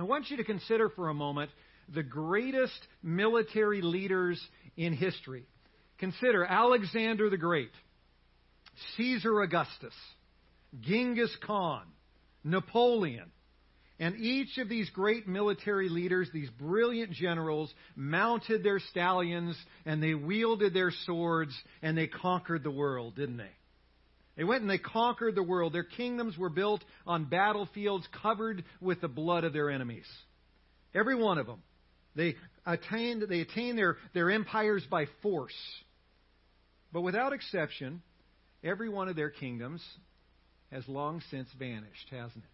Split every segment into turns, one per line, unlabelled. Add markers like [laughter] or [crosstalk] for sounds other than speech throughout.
I want you to consider for a moment the greatest military leaders in history. Consider Alexander the Great, Caesar Augustus, Genghis Khan, Napoleon. And each of these great military leaders, these brilliant generals, mounted their stallions and they wielded their swords and they conquered the world, didn't they? They went and they conquered the world. Their kingdoms were built on battlefields covered with the blood of their enemies. Every one of them. They attained, they attained their, their empires by force. But without exception, every one of their kingdoms has long since vanished, hasn't it?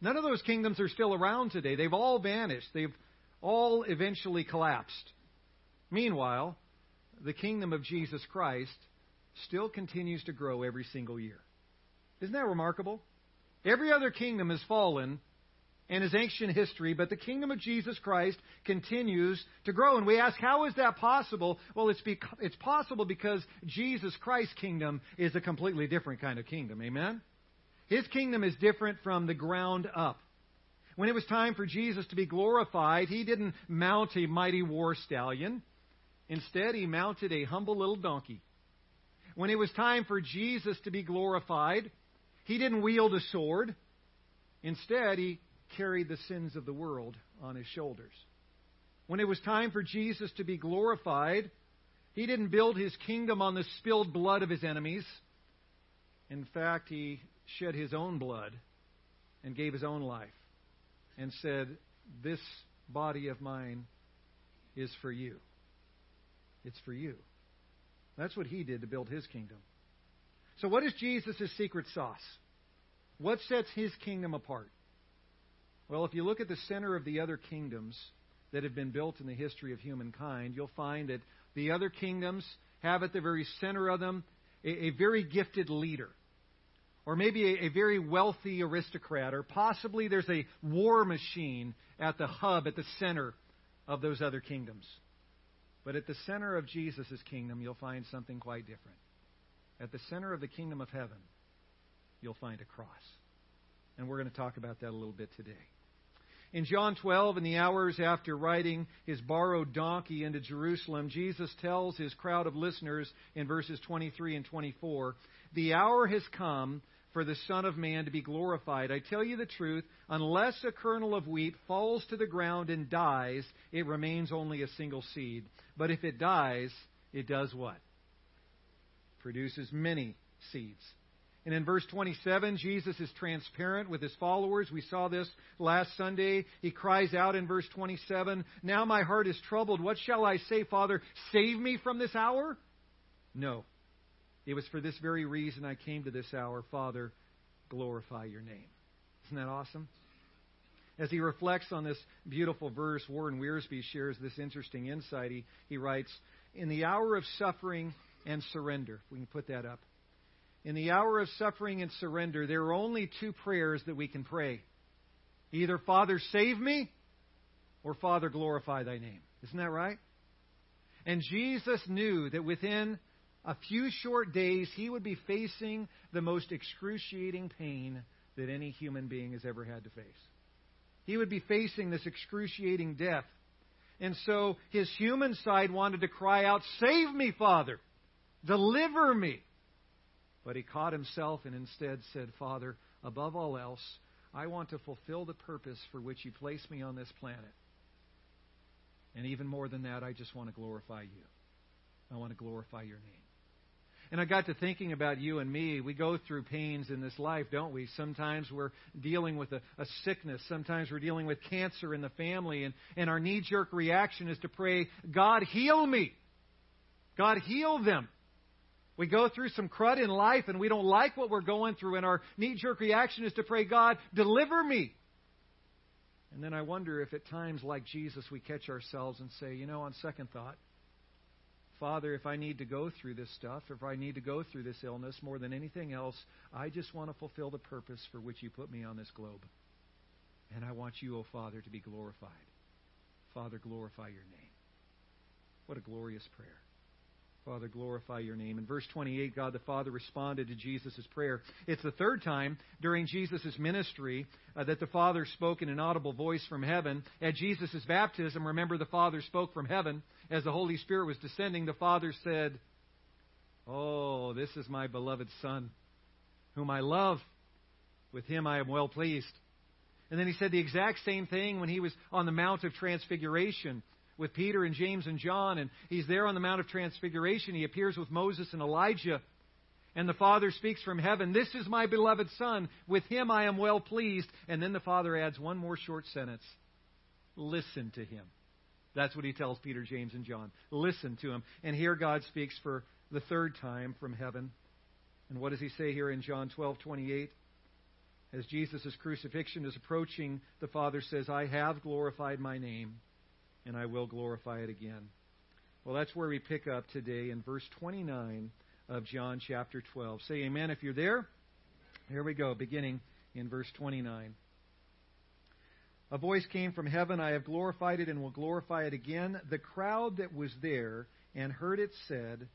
None of those kingdoms are still around today. They've all vanished. They've all eventually collapsed. Meanwhile, the kingdom of Jesus Christ still continues to grow every single year. Isn't that remarkable? Every other kingdom has fallen and is ancient history, but the kingdom of Jesus Christ continues to grow. And we ask, how is that possible? Well, it's, it's possible because Jesus Christ's kingdom is a completely different kind of kingdom. Amen? His kingdom is different from the ground up. When it was time for Jesus to be glorified, he didn't mount a mighty war stallion. Instead, he mounted a humble little donkey. When it was time for Jesus to be glorified, he didn't wield a sword. Instead, he carried the sins of the world on his shoulders. When it was time for Jesus to be glorified, he didn't build his kingdom on the spilled blood of his enemies. In fact, he shed his own blood and gave his own life and said, This body of mine is for you. It's for you. That's what he did to build his kingdom. So, what is Jesus' secret sauce? What sets his kingdom apart? Well, if you look at the center of the other kingdoms that have been built in the history of humankind, you'll find that the other kingdoms have at the very center of them a, a very gifted leader. Or maybe a, a very wealthy aristocrat, or possibly there's a war machine at the hub, at the center of those other kingdoms. But at the center of Jesus' kingdom, you'll find something quite different. At the center of the kingdom of heaven, you'll find a cross. And we're going to talk about that a little bit today. In John 12, in the hours after riding his borrowed donkey into Jerusalem, Jesus tells his crowd of listeners in verses 23 and 24, The hour has come for the Son of Man to be glorified. I tell you the truth, unless a kernel of wheat falls to the ground and dies, it remains only a single seed. But if it dies, it does what? Produces many seeds. And in verse 27, Jesus is transparent with his followers. We saw this last Sunday. He cries out in verse 27, Now my heart is troubled. What shall I say, Father? Save me from this hour? No. It was for this very reason I came to this hour. Father, glorify your name. Isn't that awesome? As he reflects on this beautiful verse, Warren Wiersbe shares this interesting insight. He, he writes, In the hour of suffering and surrender, if we can put that up, in the hour of suffering and surrender, there are only two prayers that we can pray either Father, save me, or Father, glorify thy name. Isn't that right? And Jesus knew that within a few short days he would be facing the most excruciating pain that any human being has ever had to face. He would be facing this excruciating death. And so his human side wanted to cry out, Save me, Father! Deliver me! But he caught himself and instead said, Father, above all else, I want to fulfill the purpose for which you placed me on this planet. And even more than that, I just want to glorify you. I want to glorify your name. And I got to thinking about you and me. We go through pains in this life, don't we? Sometimes we're dealing with a, a sickness. Sometimes we're dealing with cancer in the family. And, and our knee jerk reaction is to pray, God, heal me. God, heal them. We go through some crud in life and we don't like what we're going through, and our knee jerk reaction is to pray, God, deliver me. And then I wonder if at times like Jesus we catch ourselves and say, you know, on second thought, Father, if I need to go through this stuff, if I need to go through this illness more than anything else, I just want to fulfill the purpose for which you put me on this globe. And I want you, O oh Father, to be glorified. Father, glorify your name. What a glorious prayer. Father, glorify your name. In verse 28, God the Father responded to Jesus' prayer. It's the third time during Jesus' ministry uh, that the Father spoke in an audible voice from heaven. At Jesus' baptism, remember the Father spoke from heaven. As the Holy Spirit was descending, the Father said, Oh, this is my beloved Son, whom I love. With him I am well pleased. And then he said the exact same thing when he was on the Mount of Transfiguration with Peter and James and John, and he's there on the Mount of Transfiguration. He appears with Moses and Elijah. And the Father speaks from heaven, This is my beloved Son. With him I am well pleased. And then the Father adds one more short sentence Listen to him. That's what he tells Peter, James, and John. Listen to him. And here God speaks for the third time from heaven. And what does he say here in John 12 28? As Jesus' crucifixion is approaching, the Father says, I have glorified my name and I will glorify it again. Well, that's where we pick up today in verse 29 of John chapter 12. Say amen if you're there. Here we go, beginning in verse 29. A voice came from heaven, I have glorified it and will glorify it again. The crowd that was there and heard it said,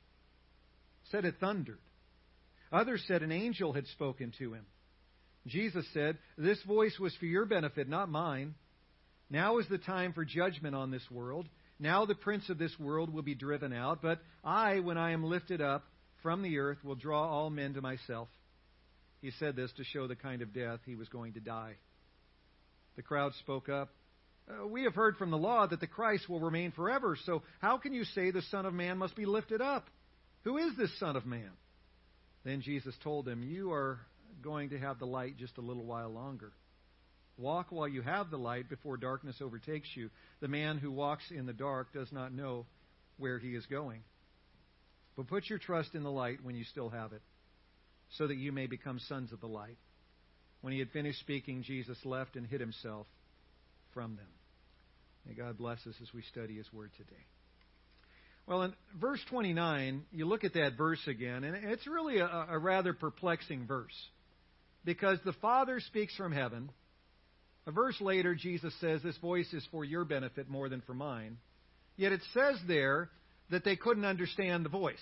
said it thundered. Others said an angel had spoken to him. Jesus said, This voice was for your benefit, not mine. Now is the time for judgment on this world. Now the prince of this world will be driven out, but I, when I am lifted up from the earth, will draw all men to myself. He said this to show the kind of death he was going to die. The crowd spoke up. Uh, we have heard from the law that the Christ will remain forever, so how can you say the Son of Man must be lifted up? Who is this Son of Man? Then Jesus told them, You are going to have the light just a little while longer. Walk while you have the light before darkness overtakes you. The man who walks in the dark does not know where he is going. But put your trust in the light when you still have it, so that you may become sons of the light. When he had finished speaking, Jesus left and hid himself from them. May God bless us as we study his word today. Well, in verse 29, you look at that verse again, and it's really a, a rather perplexing verse. Because the Father speaks from heaven a verse later, Jesus says, This voice is for your benefit more than for mine. Yet it says there that they couldn't understand the voice.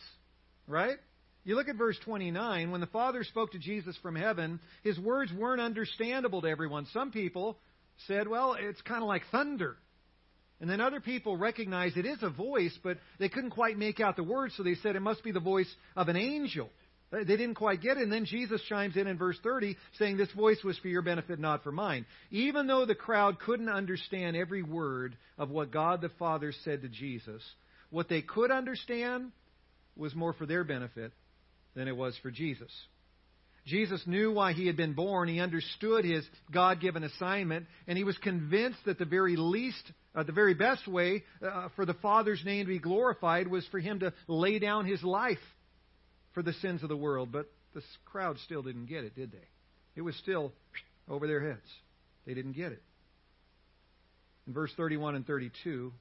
Right? You look at verse 29. When the Father spoke to Jesus from heaven, his words weren't understandable to everyone. Some people said, Well, it's kind of like thunder. And then other people recognized it is a voice, but they couldn't quite make out the words, so they said it must be the voice of an angel. They didn't quite get it. And then Jesus chimes in in verse 30 saying, This voice was for your benefit, not for mine. Even though the crowd couldn't understand every word of what God the Father said to Jesus, what they could understand was more for their benefit than it was for Jesus. Jesus knew why he had been born. He understood his God given assignment, and he was convinced that the very least, uh, the very best way uh, for the Father's name to be glorified was for him to lay down his life for the sins of the world, but the crowd still didn't get it, did they? It was still over their heads. They didn't get it. In verse 31 and 32,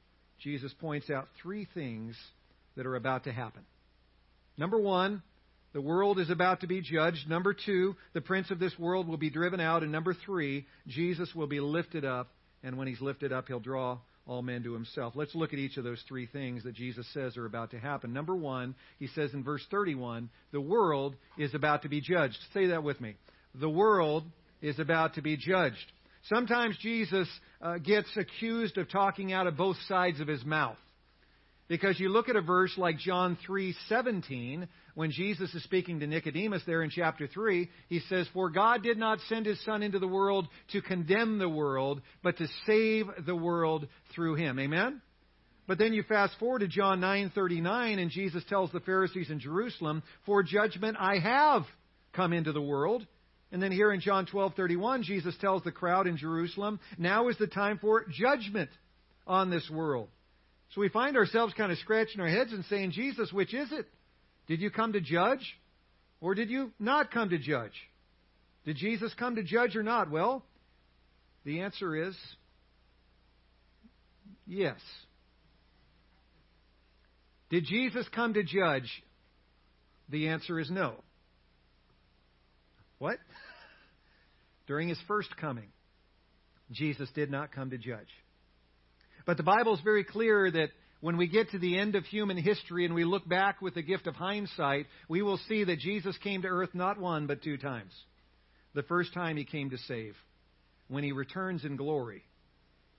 Jesus points out three things that are about to happen. Number one, the world is about to be judged. Number two, the prince of this world will be driven out. And number three, Jesus will be lifted up. And when he's lifted up, he'll draw all men to himself. Let's look at each of those three things that Jesus says are about to happen. Number one, he says in verse 31, the world is about to be judged. Say that with me. The world is about to be judged. Sometimes Jesus uh, gets accused of talking out of both sides of his mouth. Because you look at a verse like John 3:17, when Jesus is speaking to Nicodemus there in chapter 3, he says, "For God did not send his son into the world to condemn the world, but to save the world through him." Amen. But then you fast forward to John 9:39 and Jesus tells the Pharisees in Jerusalem, "For judgment I have come into the world." And then here in John 12:31, Jesus tells the crowd in Jerusalem, "Now is the time for judgment on this world." So we find ourselves kind of scratching our heads and saying, Jesus, which is it? Did you come to judge? Or did you not come to judge? Did Jesus come to judge or not? Well, the answer is yes. Did Jesus come to judge? The answer is no. What? [laughs] During his first coming, Jesus did not come to judge. But the Bible is very clear that when we get to the end of human history and we look back with the gift of hindsight, we will see that Jesus came to earth not one, but two times. The first time he came to save. When he returns in glory,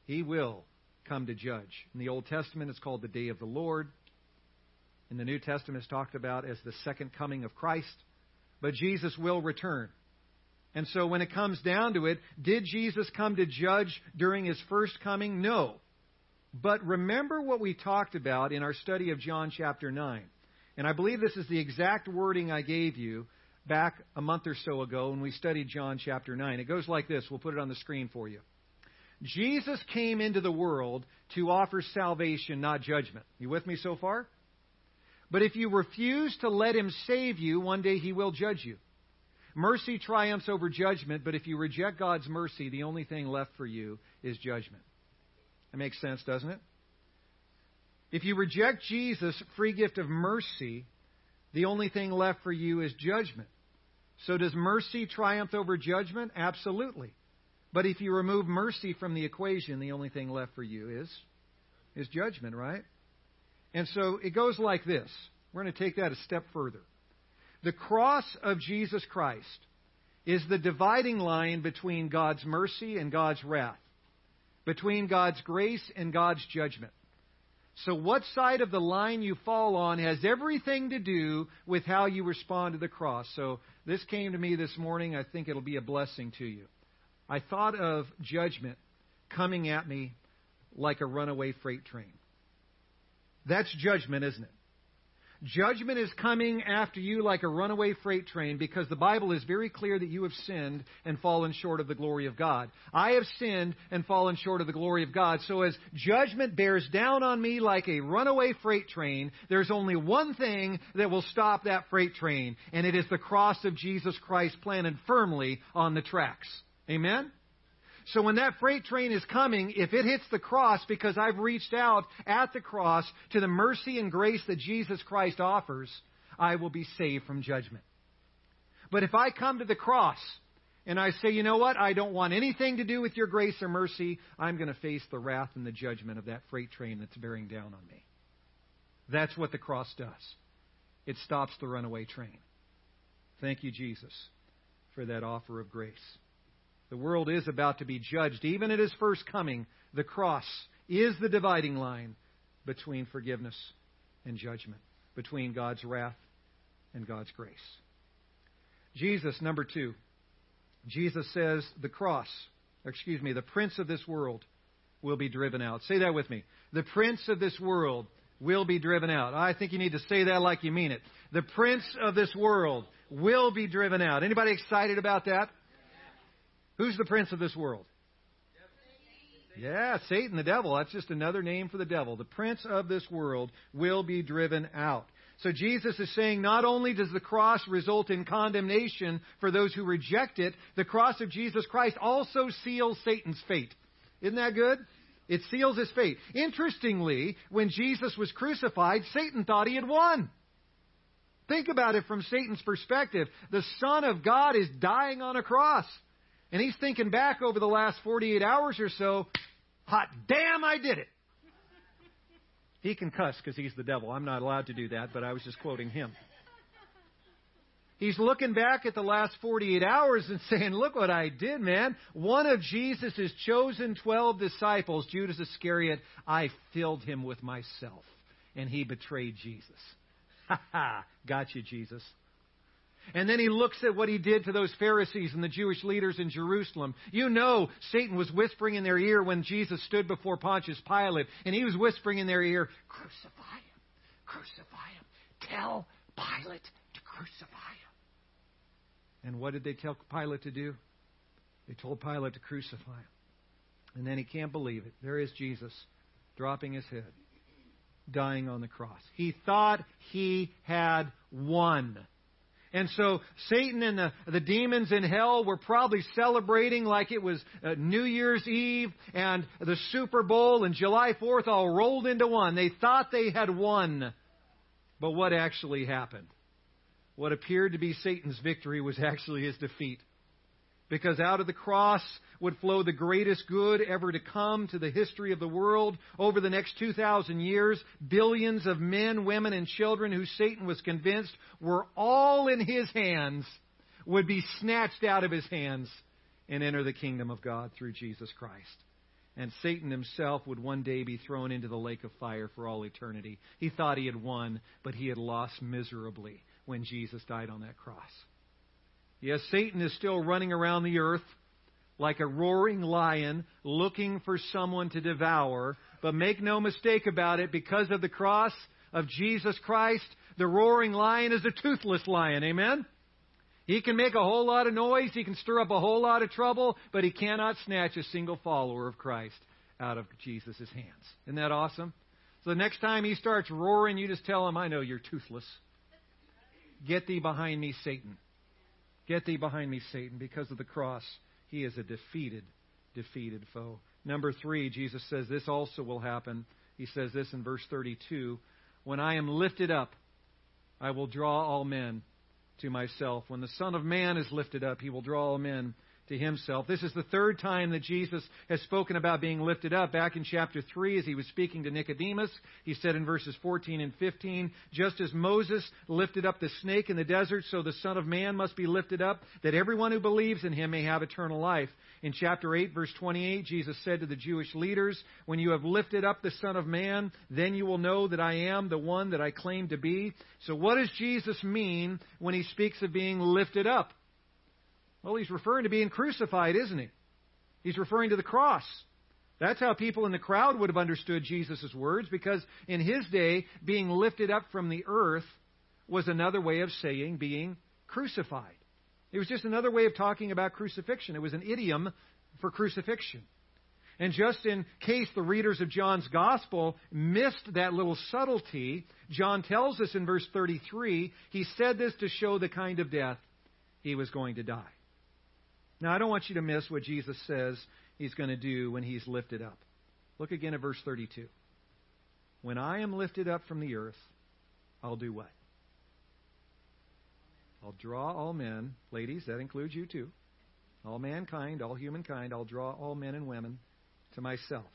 he will come to judge. In the Old Testament, it's called the day of the Lord. In the New Testament, it's talked about as the second coming of Christ. But Jesus will return. And so when it comes down to it, did Jesus come to judge during his first coming? No. But remember what we talked about in our study of John chapter 9. And I believe this is the exact wording I gave you back a month or so ago when we studied John chapter 9. It goes like this. We'll put it on the screen for you. Jesus came into the world to offer salvation, not judgment. You with me so far? But if you refuse to let him save you, one day he will judge you. Mercy triumphs over judgment, but if you reject God's mercy, the only thing left for you is judgment. That makes sense, doesn't it? If you reject Jesus' free gift of mercy, the only thing left for you is judgment. So does mercy triumph over judgment? Absolutely. But if you remove mercy from the equation, the only thing left for you is is judgment, right? And so it goes like this. We're going to take that a step further. The cross of Jesus Christ is the dividing line between God's mercy and God's wrath, between God's grace and God's judgment. So, what side of the line you fall on has everything to do with how you respond to the cross. So, this came to me this morning. I think it'll be a blessing to you. I thought of judgment coming at me like a runaway freight train. That's judgment, isn't it? Judgment is coming after you like a runaway freight train because the Bible is very clear that you have sinned and fallen short of the glory of God. I have sinned and fallen short of the glory of God. So as judgment bears down on me like a runaway freight train, there's only one thing that will stop that freight train, and it is the cross of Jesus Christ planted firmly on the tracks. Amen? So when that freight train is coming, if it hits the cross because I've reached out at the cross to the mercy and grace that Jesus Christ offers, I will be saved from judgment. But if I come to the cross and I say, you know what, I don't want anything to do with your grace or mercy, I'm going to face the wrath and the judgment of that freight train that's bearing down on me. That's what the cross does. It stops the runaway train. Thank you, Jesus, for that offer of grace. The world is about to be judged. Even at his first coming, the cross is the dividing line between forgiveness and judgment, between God's wrath and God's grace. Jesus, number two, Jesus says the cross, excuse me, the prince of this world will be driven out. Say that with me. The prince of this world will be driven out. I think you need to say that like you mean it. The prince of this world will be driven out. Anybody excited about that? Who's the prince of this world? Yeah, Satan, the devil. That's just another name for the devil. The prince of this world will be driven out. So Jesus is saying not only does the cross result in condemnation for those who reject it, the cross of Jesus Christ also seals Satan's fate. Isn't that good? It seals his fate. Interestingly, when Jesus was crucified, Satan thought he had won. Think about it from Satan's perspective. The Son of God is dying on a cross. And he's thinking back over the last 48 hours or so, hot damn, I did it. He can cuss because he's the devil. I'm not allowed to do that, but I was just quoting him. He's looking back at the last 48 hours and [laughs] saying, Look what I did, man. One of Jesus' chosen 12 disciples, Judas Iscariot, I filled him with myself, and he betrayed Jesus. [laughs] Ha ha, got you, Jesus. And then he looks at what he did to those Pharisees and the Jewish leaders in Jerusalem. You know, Satan was whispering in their ear when Jesus stood before Pontius Pilate, and he was whispering in their ear, Crucify him, crucify him. Tell Pilate to crucify him. And what did they tell Pilate to do? They told Pilate to crucify him. And then he can't believe it. There is Jesus dropping his head, dying on the cross. He thought he had won. And so Satan and the, the demons in hell were probably celebrating like it was uh, New Year's Eve and the Super Bowl and July 4th all rolled into one. They thought they had won. But what actually happened? What appeared to be Satan's victory was [laughs] actually his defeat. Because out of the cross would flow the greatest good ever to come to the history of the world. Over the next 2,000 years, billions of men, women, and children who Satan was convinced were all in his hands would be snatched out of his hands and enter the kingdom of God through Jesus Christ. And Satan himself would one day be thrown into the lake of fire for all eternity. He thought he had won, but he had lost miserably when Jesus died on that cross. Yes, Satan is still running around the earth like a roaring lion looking for someone to devour. But make no mistake about it, because of the cross of Jesus Christ, the roaring lion is a toothless lion. Amen? He can make a whole lot of noise, he can stir up a whole lot of trouble, but he cannot snatch a single follower of Christ out of Jesus' hands. Isn't that awesome? So the next time he starts roaring, you just tell him, I know you're toothless. Get thee behind me, Satan. Get thee behind me, Satan. Because of the cross, he is a defeated, defeated foe. Number three, Jesus says this also will happen. He says this in verse 32 When I am lifted up, I will draw all men to myself. When the Son of Man is lifted up, he will draw all men to himself. This is the third time that Jesus has spoken about being lifted up. Back in chapter 3, as he was speaking to Nicodemus, he said in verses 14 and 15, Just as Moses lifted up the snake in the desert, so the Son of Man must be lifted up, that everyone who believes in him may have eternal life. In chapter 8, verse 28, Jesus said to the Jewish leaders, When you have lifted up the Son of Man, then you will know that I am the one that I claim to be. So what does Jesus mean when he speaks of being lifted up? Well, he's referring to being crucified, isn't he? He's referring to the cross. That's how people in the crowd would have understood Jesus' words, because in his day, being lifted up from the earth was another way of saying being crucified. It was just another way of talking about crucifixion. It was an idiom for crucifixion. And just in case the readers of John's Gospel missed that little subtlety, John tells us in verse 33 he said this to show the kind of death he was going to die. Now, I don't want you to miss what Jesus says he's going to do when he's lifted up. Look again at verse 32. When I am lifted up from the earth, I'll do what? I'll draw all men, ladies, that includes you too, all mankind, all humankind, I'll draw all men and women to myself.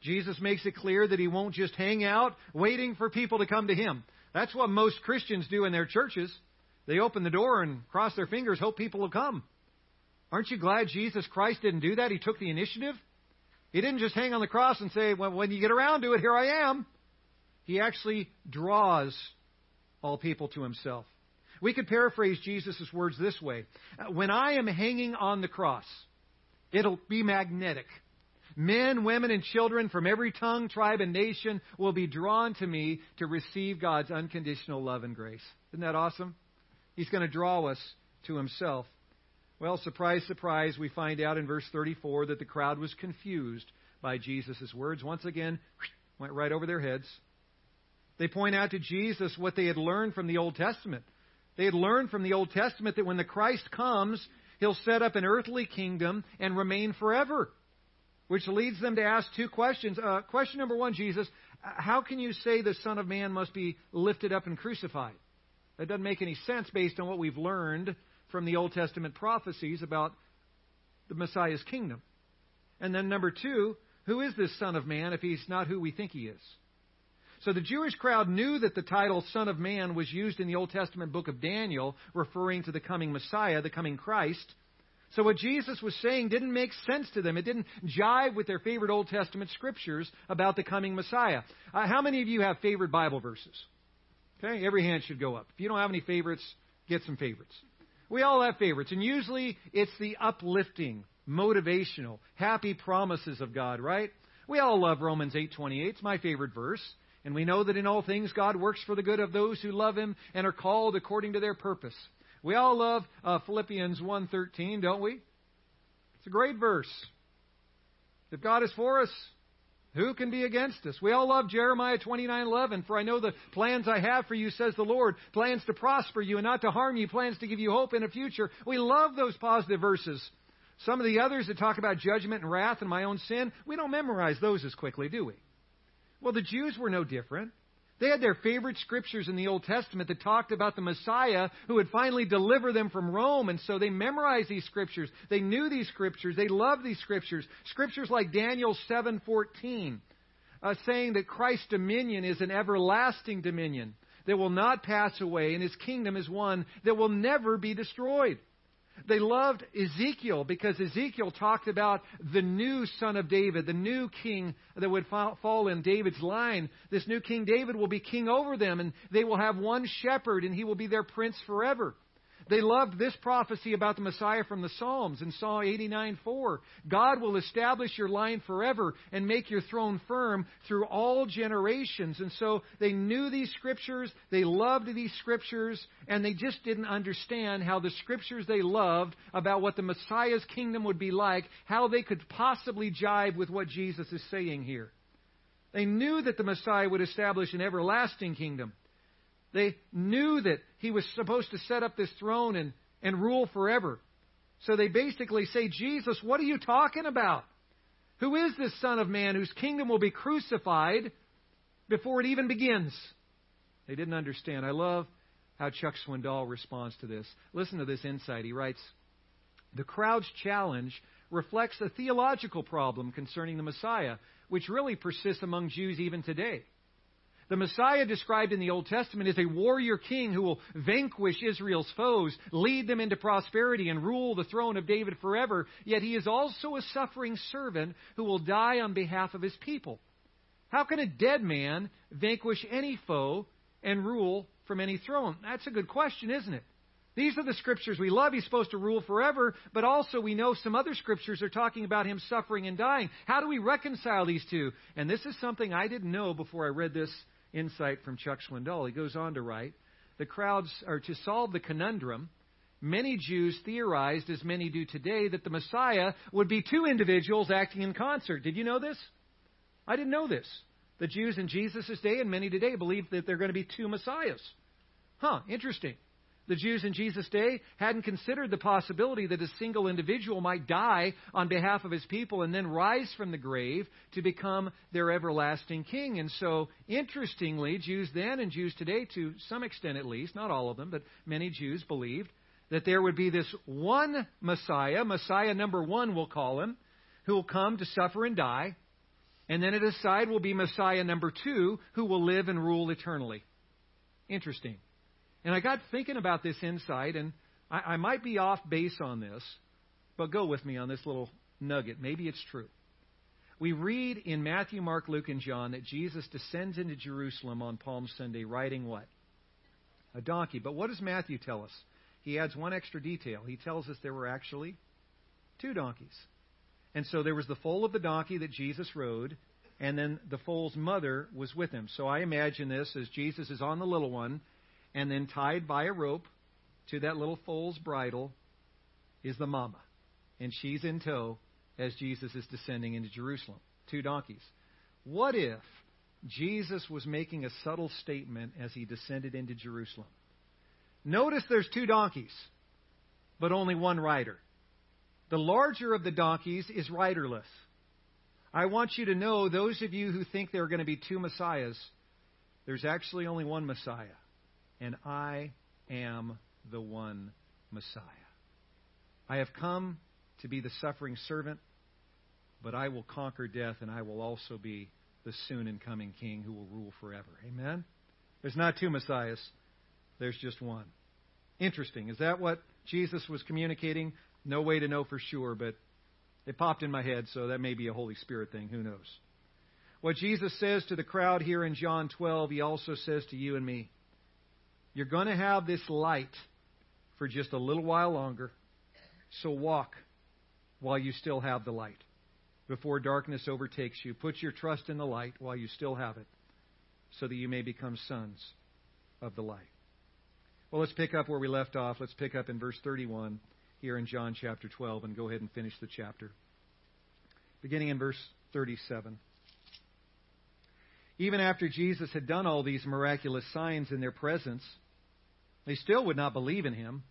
Jesus makes it clear that he won't just hang out waiting for people to come to him. That's what most Christians do in their churches. They open the door and cross their fingers, hope people will come. Aren't you glad Jesus Christ didn't do that? He took the initiative. He didn't just hang on the cross and say, well, when you get around to it, here I am. He actually draws all people to himself. We could paraphrase Jesus' words this way uh, When I am hanging on the cross, it'll be magnetic. Men, women, and children from every tongue, tribe, and nation will be drawn to me to receive God's unconditional love and grace. Isn't that awesome? He's going to draw us to himself. Well, surprise, surprise, we find out in verse 34 that the crowd was confused by Jesus' words. Once again, [sniffs] went right over their heads. They point out to Jesus what they had learned from the Old Testament. They had learned from the Old Testament that when the Christ comes, he'll set up an earthly kingdom and remain forever. Which leads them to ask two questions. Uh, question number one, Jesus, how can you say the Son of Man must be lifted up and crucified? That doesn't make any sense based on what we've learned from the Old Testament prophecies about the Messiah's kingdom. And then number two, who is this Son of Man if he's not who we think he is? So the Jewish crowd knew that the title Son of Man was used in the Old Testament book of Daniel, referring to the coming Messiah, the coming Christ. So what Jesus was saying didn't make sense to them. It didn't jive with their favorite Old Testament scriptures about the coming Messiah. Uh, how many of you have favorite Bible verses? Okay, every hand should go up. If you don't have any favorites, get some favorites. We all have favorites, and usually it's the uplifting, motivational, happy promises of God, right? We all love Romans 8:28. It's my favorite verse. And we know that in all things God works for the good of those who love him and are called according to their purpose. We all love uh, Philippians 1:13, don't we? It's a great verse. If God is for us, who can be against us? We all love Jeremiah 29:11, for I know the plans I have for you says the Lord, plans to prosper you and not to harm you, plans to give you hope in a future. We love those positive verses. Some of the others that talk about judgment and wrath and my own sin, we don't memorize those as quickly, do we? Well, the Jews were no different. They had their favorite scriptures in the Old Testament that talked about the Messiah who would finally deliver them from Rome, and so they memorized these scriptures. They knew these scriptures. They loved these scriptures. Scriptures like Daniel 7:14, uh, saying that Christ's dominion is an everlasting dominion that will not pass away, and his kingdom is one that will never be destroyed. They loved Ezekiel because Ezekiel talked about the new son of David, the new king that would fall in David's line. This new King David will be king over them, and they will have one shepherd, and he will be their prince forever. They loved this prophecy about the Messiah from the Psalms in Psalm 89 4. God will establish your line forever and make your throne firm through all generations. And so they knew these scriptures, they loved these scriptures, and they just didn't understand how the scriptures they loved about what the Messiah's kingdom would be like, how they could possibly jive with what Jesus is saying here. They knew that the Messiah would establish an everlasting kingdom. They knew that he was supposed to set up this throne and, and rule forever. So they basically say, Jesus, what are you talking about? Who is this Son of Man whose kingdom will be crucified before it even begins? They didn't understand. I love how Chuck Swindoll responds to this. Listen to this insight. He writes The crowd's challenge reflects a theological problem concerning the Messiah, which really persists among Jews even today. The Messiah described in the Old Testament is a warrior king who will vanquish Israel's foes, lead them into prosperity, and rule the throne of David forever. Yet he is also a suffering servant who will die on behalf of his people. How can a dead man vanquish any foe and rule from any throne? That's a good question, isn't it? These are the scriptures we love. He's supposed to rule forever, but also we know some other scriptures are talking about him suffering and dying. How do we reconcile these two? And this is something I didn't know before I read this insight from Chuck Swindoll. He goes on to write The crowds are to solve the conundrum. Many Jews theorized, as many do today, that the Messiah would be two individuals acting in concert. Did you know this? I didn't know this. The Jews in Jesus' day and many today believe that there are going to be two Messiahs. Huh, interesting the Jews in Jesus' day hadn't considered the possibility that a single individual might die on behalf of his people and then rise from the grave to become their everlasting king. And so, interestingly, Jews then and Jews today, to some extent at least, not all of them, but many Jews believed that there would be this one Messiah, Messiah number one, we'll call him, who will come to suffer and die. And then at his side will be Messiah number two, who will live and rule eternally. Interesting. And I got thinking about this insight, and I, I might be off base on this, but go with me on this little nugget. Maybe it's true. We read in Matthew, Mark, Luke, and John that Jesus descends into Jerusalem on Palm Sunday riding what? A donkey. But what does Matthew tell us? He adds one extra detail. He tells us there were actually two donkeys. And so there was the foal of the donkey that Jesus rode, and then the foal's mother was with him. So I imagine this as Jesus is on the little one, and then tied by a rope to that little foal's bridle is the mama. And she's in tow as Jesus is descending into Jerusalem. Two donkeys. What if Jesus was making a subtle statement as he descended into Jerusalem? Notice there's two donkeys, but only one rider. The larger of the donkeys is riderless. I want you to know, those of you who think there are going to be two Messiahs, there's actually only one Messiah and I am the one Messiah. I have come to be the suffering servant, but I will conquer death, and I will also be the soon and coming King who will rule forever. Amen? There's not two Messiahs, there's just one. Interesting. Is that what Jesus was communicating? No way to know for sure, but it popped in my head, so that may be a Holy Spirit thing. Who knows? What Jesus says to the crowd here in John 12, he also says to you and me. You're going to have this light for just a little while longer. So walk while you still have the light before darkness overtakes you. Put your trust in the light while you still have it so that you may become sons of the light. Well, let's pick up where we left off. Let's pick up in verse 31 here in John chapter 12 and go ahead and finish the chapter. Beginning in verse 37. Even after Jesus had done all these miraculous signs in their presence, they still would not believe in him.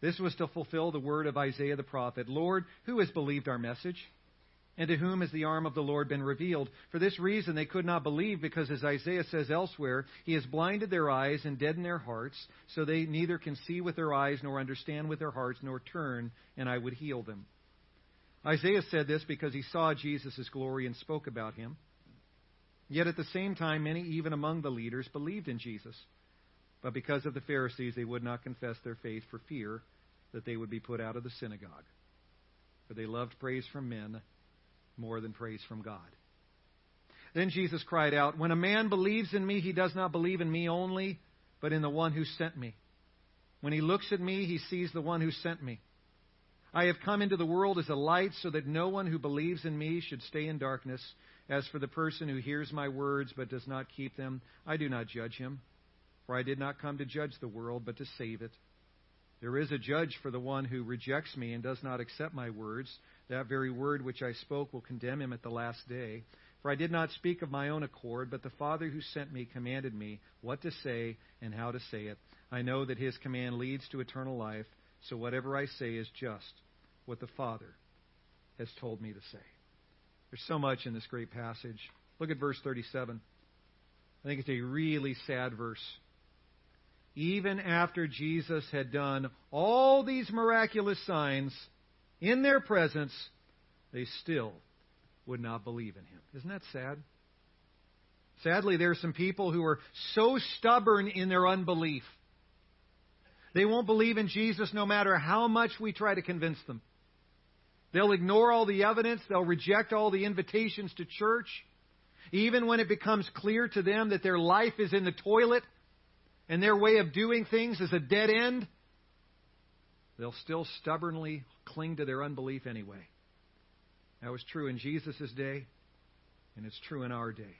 This was to fulfill the word of Isaiah the prophet Lord, who has believed our message? And to whom has the arm of the Lord been revealed? For this reason they could not believe, because as Isaiah says elsewhere, He has blinded their eyes and deadened their hearts, so they neither can see with their eyes, nor understand with their hearts, nor turn, and I would heal them. Isaiah said this because he saw Jesus' glory and spoke about him. Yet at the same time, many, even among the leaders, believed in Jesus. But because of the Pharisees, they would not confess their faith for fear that they would be put out of the synagogue. For they loved praise from men more than praise from God. Then Jesus cried out, When a man believes in me, he does not believe in me only, but in the one who sent me. When he looks at me, he sees the one who sent me. I have come into the world as a light so that no one who believes in me should stay in darkness. As for the person who hears my words but does not keep them, I do not judge him. For I did not come to judge the world, but to save it. There is a judge for the one who rejects me and does not accept my words. That very word which I spoke will condemn him at the last day. For I did not speak of my own accord, but the Father who sent me commanded me what to say and how to say it. I know that his command leads to eternal life, so whatever I say is just what the Father has told me to say. There's so much in this great passage. Look at verse 37. I think it's a really sad verse even after Jesus had done all these miraculous signs in their presence, they still would not believe in him. Isn't that sad? Sadly, there are some people who are so stubborn in their unbelief. They won't believe in Jesus no matter how much we try to convince them. They'll ignore all the evidence. They'll reject all the invitations to church. Even when it becomes clear to them that their life is in the toilet and their way of doing things is a dead end, they'll still stubbornly cling to their unbelief anyway. That was true in Jesus' day, and it's true in our day.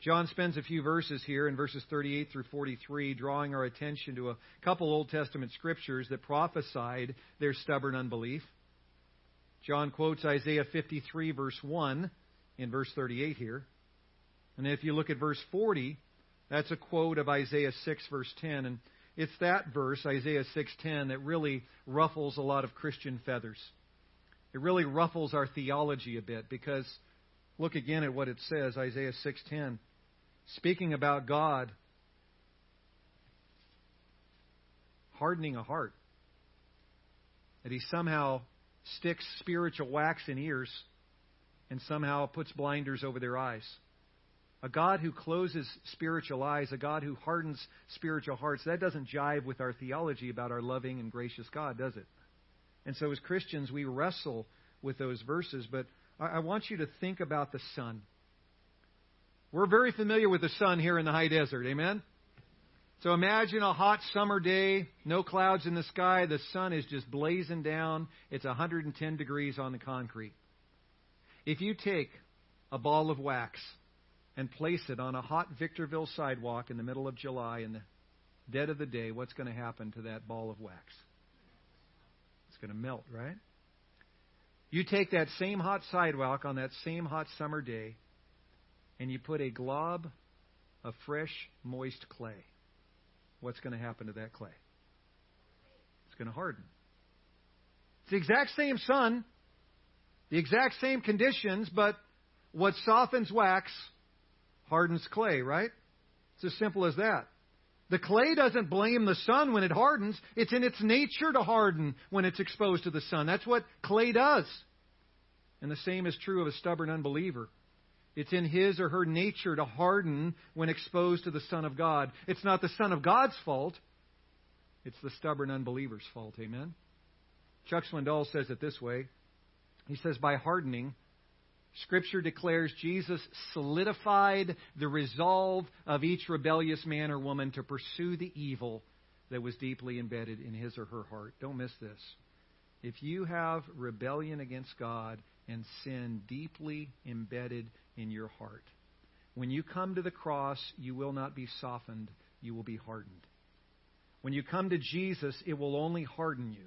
John spends a few verses here in verses 38 through 43, drawing our attention to a couple Old Testament scriptures that prophesied their stubborn unbelief. John quotes Isaiah 53, verse 1, in verse 38 here. And if you look at verse 40, that's a quote of Isaiah 6, verse 10. And it's that verse, Isaiah 6:10, that really ruffles a lot of Christian feathers. It really ruffles our theology a bit because look again at what it says, Isaiah 6:10. Speaking about God hardening a heart. That he somehow sticks spiritual wax in ears and somehow puts blinders over their eyes. A God who closes spiritual eyes, a God who hardens spiritual hearts, that doesn't jive with our theology about our loving and gracious God, does it? And so as Christians, we wrestle with those verses, but I want you to think about the sun. We're very familiar with the sun here in the high desert, amen? So imagine a hot summer day, no clouds in the sky, the sun is just blazing down, it's 110 degrees on the concrete. If you take a ball of wax and place it on a hot Victorville sidewalk in the middle of July in the dead of the day, what's going to happen to that ball of wax? It's going to melt, right? You take that same hot sidewalk on that same hot summer day, and you put a glob of fresh, moist clay. What's going to happen to that clay? It's going to harden. It's the exact same sun, the exact same conditions, but what softens wax hardens clay, right? It's as simple as that. The clay doesn't blame the sun when it hardens. It's in its nature to harden when it's exposed to the sun. That's what clay does. And the same is true of a stubborn unbeliever. It's in his or her nature to harden when exposed to the Son of God. It's not the Son of God's fault. It's the stubborn unbeliever's fault. Amen? Chuck Swindoll says it this way. He says, by hardening, Scripture declares Jesus solidified the resolve of each rebellious man or woman to pursue the evil that was deeply embedded in his or her heart. Don't miss this. If you have rebellion against God and sin deeply embedded in your heart, when you come to the cross, you will not be softened, you will be hardened. When you come to Jesus, it will only harden you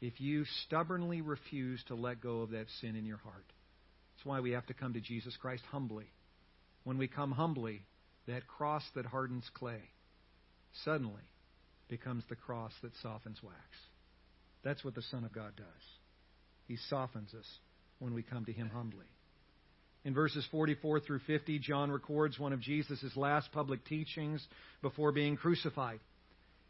if you stubbornly refuse to let go of that sin in your heart. That's why we have to come to Jesus Christ humbly. When we come humbly, that cross that hardens clay suddenly becomes the cross that softens wax. That's what the Son of God does. He softens us when we come to Him humbly. In verses 44 through 50, John records one of Jesus' last public teachings before being crucified.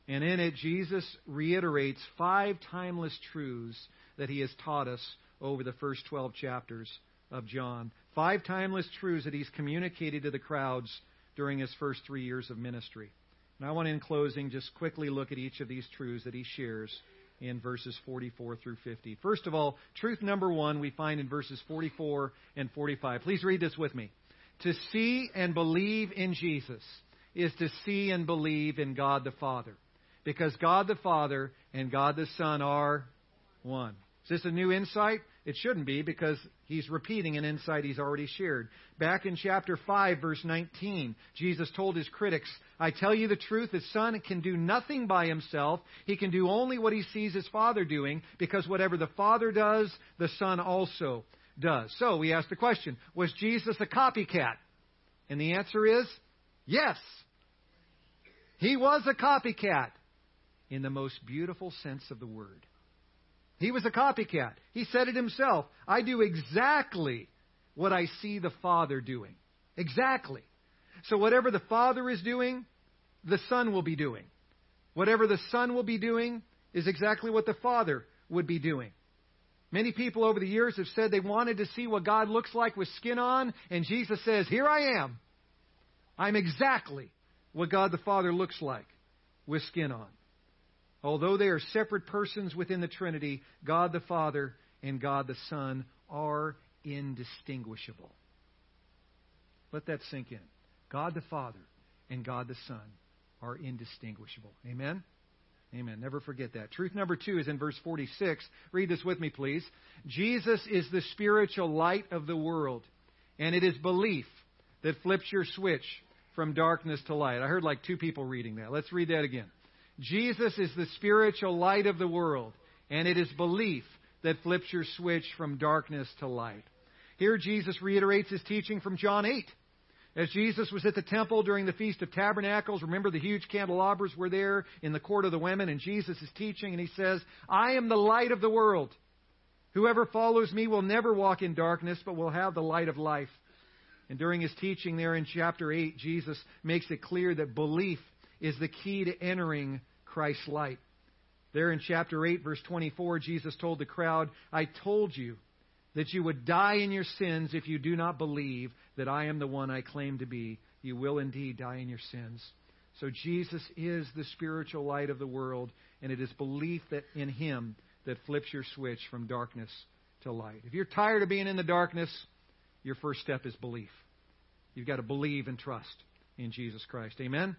And in it, Jesus reiterates five timeless truths that he has taught us over the first 12 chapters of John. Five timeless truths that he's communicated to the crowds during his first three years of ministry. And I want in closing, just quickly look at each of these truths that he shares in verses 44 through 50. First of all, truth number one we find in verses 44 and 45. Please read this with me. To see and believe in Jesus is to see and believe in God the Father. Because God the Father and God the Son are one. Is this a new insight? It shouldn't be because he's repeating an insight he's already shared. Back in chapter 5, verse 19, Jesus told his critics, I tell you the truth, the Son can do nothing by himself. He can do only what he sees his Father doing, because whatever the Father does, the Son also does. So we ask the question, was Jesus a copycat? And the answer is yes. He was a copycat in the most beautiful sense of the word. He was a copycat. He said it himself. I do exactly what I see the Father doing. Exactly. So whatever the Father is doing, the Son will be doing. Whatever the Son will be doing is exactly what the Father would be doing. Many people over the years have said they wanted to see what God looks like with skin on, and Jesus says, Here I am. I'm exactly what God the Father looks like with skin on. Although they are separate persons within the Trinity, God the Father and God the Son are indistinguishable. Let that sink in. God the Father and God the Son are indistinguishable. Amen? Amen. Never forget that. Truth number two is in verse 46. Read this with me, please. Jesus is the spiritual light of the world, and it is belief that flips your switch from darkness to light. I heard like two people reading that. Let's read that again. Jesus is the spiritual light of the world, and it is belief that flips your switch from darkness to light. Here, Jesus reiterates his teaching from John 8. As Jesus was at the temple during the Feast of Tabernacles, remember the huge candelabras were there in the court of the women, and Jesus is teaching, and he says, I am the light of the world. Whoever follows me will never walk in darkness, but will have the light of life. And during his teaching there in chapter 8, Jesus makes it clear that belief is the key to entering Christ's light. There in chapter 8, verse 24, Jesus told the crowd, I told you that you would die in your sins if you do not believe that I am the one I claim to be. You will indeed die in your sins. So Jesus is the spiritual light of the world, and it is belief that in Him that flips your switch from darkness to light. If you're tired of being in the darkness, your first step is belief. You've got to believe and trust in Jesus Christ. Amen?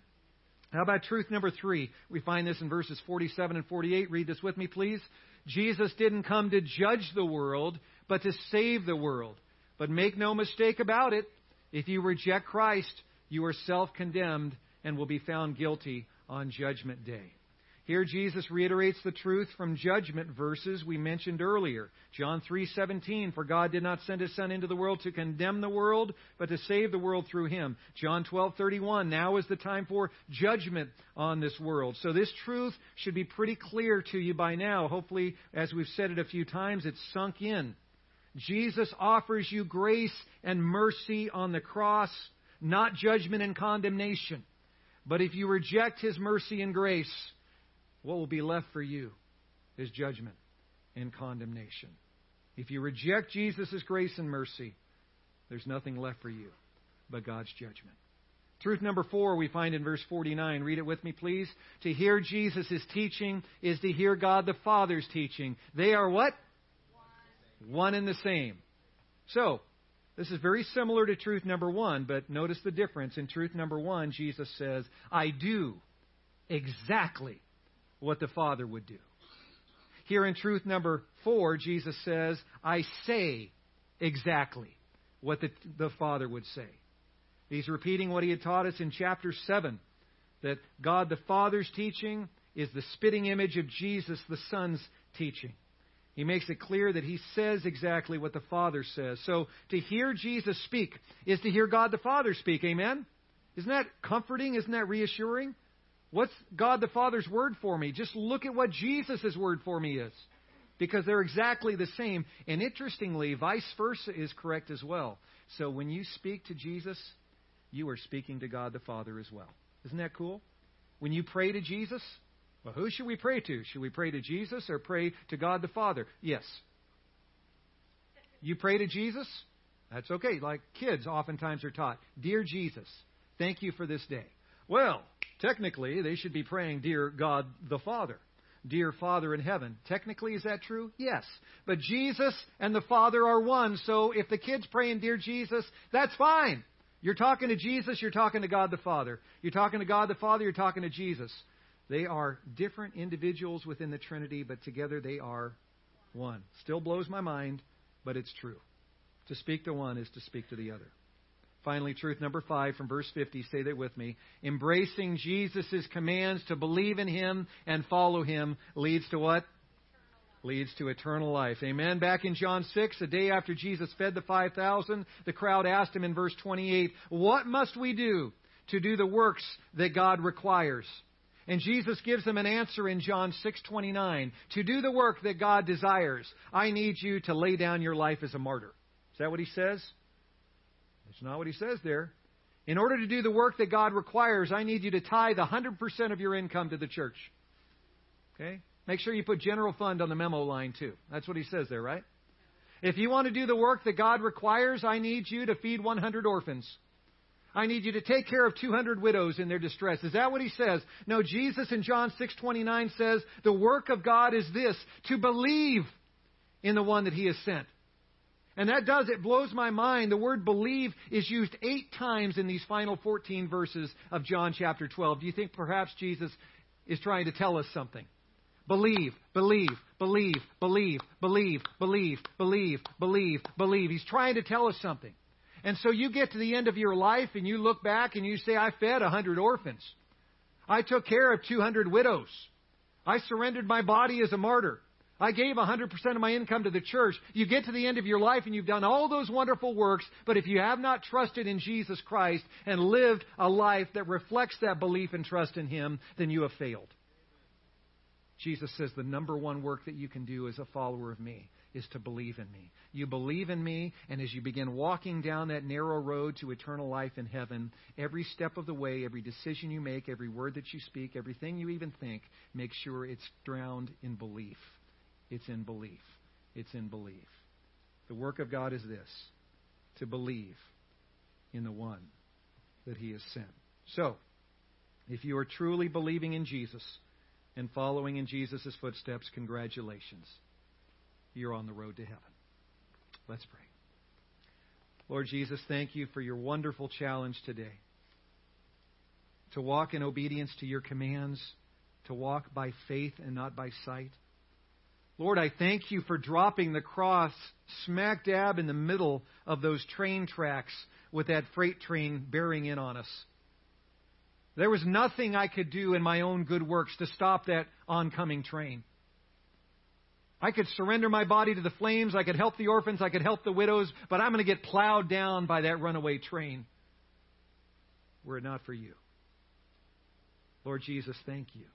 How about truth number three? We find this in verses 47 and 48. Read this with me, please. Jesus didn't come to judge the world, but to save the world. But make no mistake about it, if you reject Christ, you are self condemned and will be found guilty on Judgment Day. Here Jesus reiterates the truth from judgment verses we mentioned earlier. John 3:17 For God did not send his son into the world to condemn the world, but to save the world through him. John 12:31 Now is the time for judgment on this world. So this truth should be pretty clear to you by now. Hopefully as we've said it a few times it's sunk in. Jesus offers you grace and mercy on the cross, not judgment and condemnation. But if you reject his mercy and grace, what will be left for you is judgment and condemnation. If you reject Jesus' grace and mercy, there's nothing left for you but God's judgment. Truth number four we find in verse 49. Read it with me, please. To hear Jesus' teaching is to hear God the Father's teaching. They are what? One, One and the same. So, this is very similar to truth number one, but notice the difference. In truth number one, Jesus says, I do exactly what the Father would do. Here in truth number four, Jesus says, I say exactly what the, the Father would say. He's repeating what he had taught us in chapter 7 that God the Father's teaching is the spitting image of Jesus the Son's teaching. He makes it clear that he says exactly what the Father says. So to hear Jesus speak is to hear God the Father speak. Amen? Isn't that comforting? Isn't that reassuring? What's God the Father's word for me? Just look at what Jesus' word for me is. because they're exactly the same. And interestingly, vice versa is correct as well. So when you speak to Jesus, you are speaking to God the Father as well. Isn't that cool? When you pray to Jesus, well, who should we pray to? Should we pray to Jesus or pray to God the Father? Yes. You pray to Jesus? That's okay. Like kids oftentimes are taught, Dear Jesus, thank you for this day. Well, technically, they should be praying, Dear God the Father. Dear Father in heaven. Technically, is that true? Yes. But Jesus and the Father are one, so if the kid's praying, Dear Jesus, that's fine. You're talking to Jesus, you're talking to God the Father. You're talking to God the Father, you're talking to Jesus. They are different individuals within the Trinity, but together they are one. Still blows my mind, but it's true. To speak to one is to speak to the other. Finally, truth number five from verse 50, say that with me. Embracing Jesus' commands to believe in Him and follow Him leads to what? leads to eternal life. Amen. Back in John 6, a day after Jesus fed the 5,000, the crowd asked him in verse 28, What must we do to do the works that God requires? And Jesus gives them an answer in John 6:29. To do the work that God desires, I need you to lay down your life as a martyr. Is that what he says? That's not what he says there. In order to do the work that God requires, I need you to tithe 100% of your income to the church. Okay? Make sure you put general fund on the memo line too. That's what he says there, right? If you want to do the work that God requires, I need you to feed 100 orphans. I need you to take care of 200 widows in their distress. Is that what he says? No, Jesus in John 6:29 says, "The work of God is this, to believe in the one that he has sent." And that does, it blows my mind. The word believe is used eight times in these final 14 verses of John chapter 12. Do you think perhaps Jesus is trying to tell us something? Believe, believe, believe, believe, believe, believe, believe, believe, believe. He's trying to tell us something. And so you get to the end of your life and you look back and you say, I fed a hundred orphans. I took care of 200 widows. I surrendered my body as a martyr. I gave 100% of my income to the church. You get to the end of your life and you've done all those wonderful works, but if you have not trusted in Jesus Christ and lived a life that reflects that belief and trust in Him, then you have failed. Jesus says the number one work that you can do as a follower of me is to believe in me. You believe in me, and as you begin walking down that narrow road to eternal life in heaven, every step of the way, every decision you make, every word that you speak, everything you even think, make sure it's drowned in belief. It's in belief. It's in belief. The work of God is this to believe in the one that He has sent. So, if you are truly believing in Jesus and following in Jesus' footsteps, congratulations you're on the road to heaven. Let's pray. Lord Jesus, thank you for your wonderful challenge today to walk in obedience to your commands, to walk by faith and not by sight. Lord, I thank you for dropping the cross smack dab in the middle of those train tracks with that freight train bearing in on us. There was nothing I could do in my own good works to stop that oncoming train. I could surrender my body to the flames. I could help the orphans. I could help the widows. But I'm going to get plowed down by that runaway train were it not for you. Lord Jesus, thank you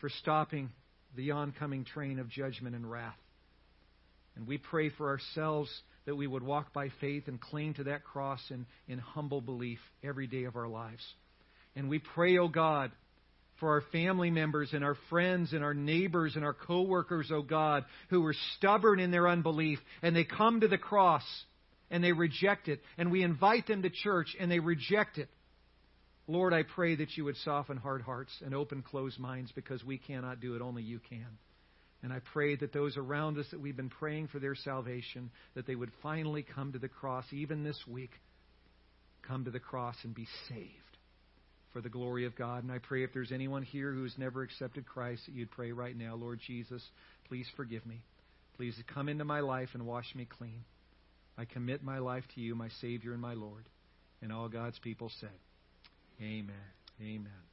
for stopping the oncoming train of judgment and wrath. And we pray for ourselves that we would walk by faith and cling to that cross in, in humble belief every day of our lives. And we pray, O oh God, for our family members and our friends and our neighbors and our coworkers, oh God, who are stubborn in their unbelief and they come to the cross and they reject it and we invite them to church and they reject it. Lord, I pray that you would soften hard hearts and open closed minds because we cannot do it, only you can. And I pray that those around us that we've been praying for their salvation, that they would finally come to the cross, even this week, come to the cross and be saved for the glory of God. And I pray if there's anyone here who has never accepted Christ, that you'd pray right now, Lord Jesus, please forgive me. Please come into my life and wash me clean. I commit my life to you, my Savior and my Lord. And all God's people said, Amen. Amen.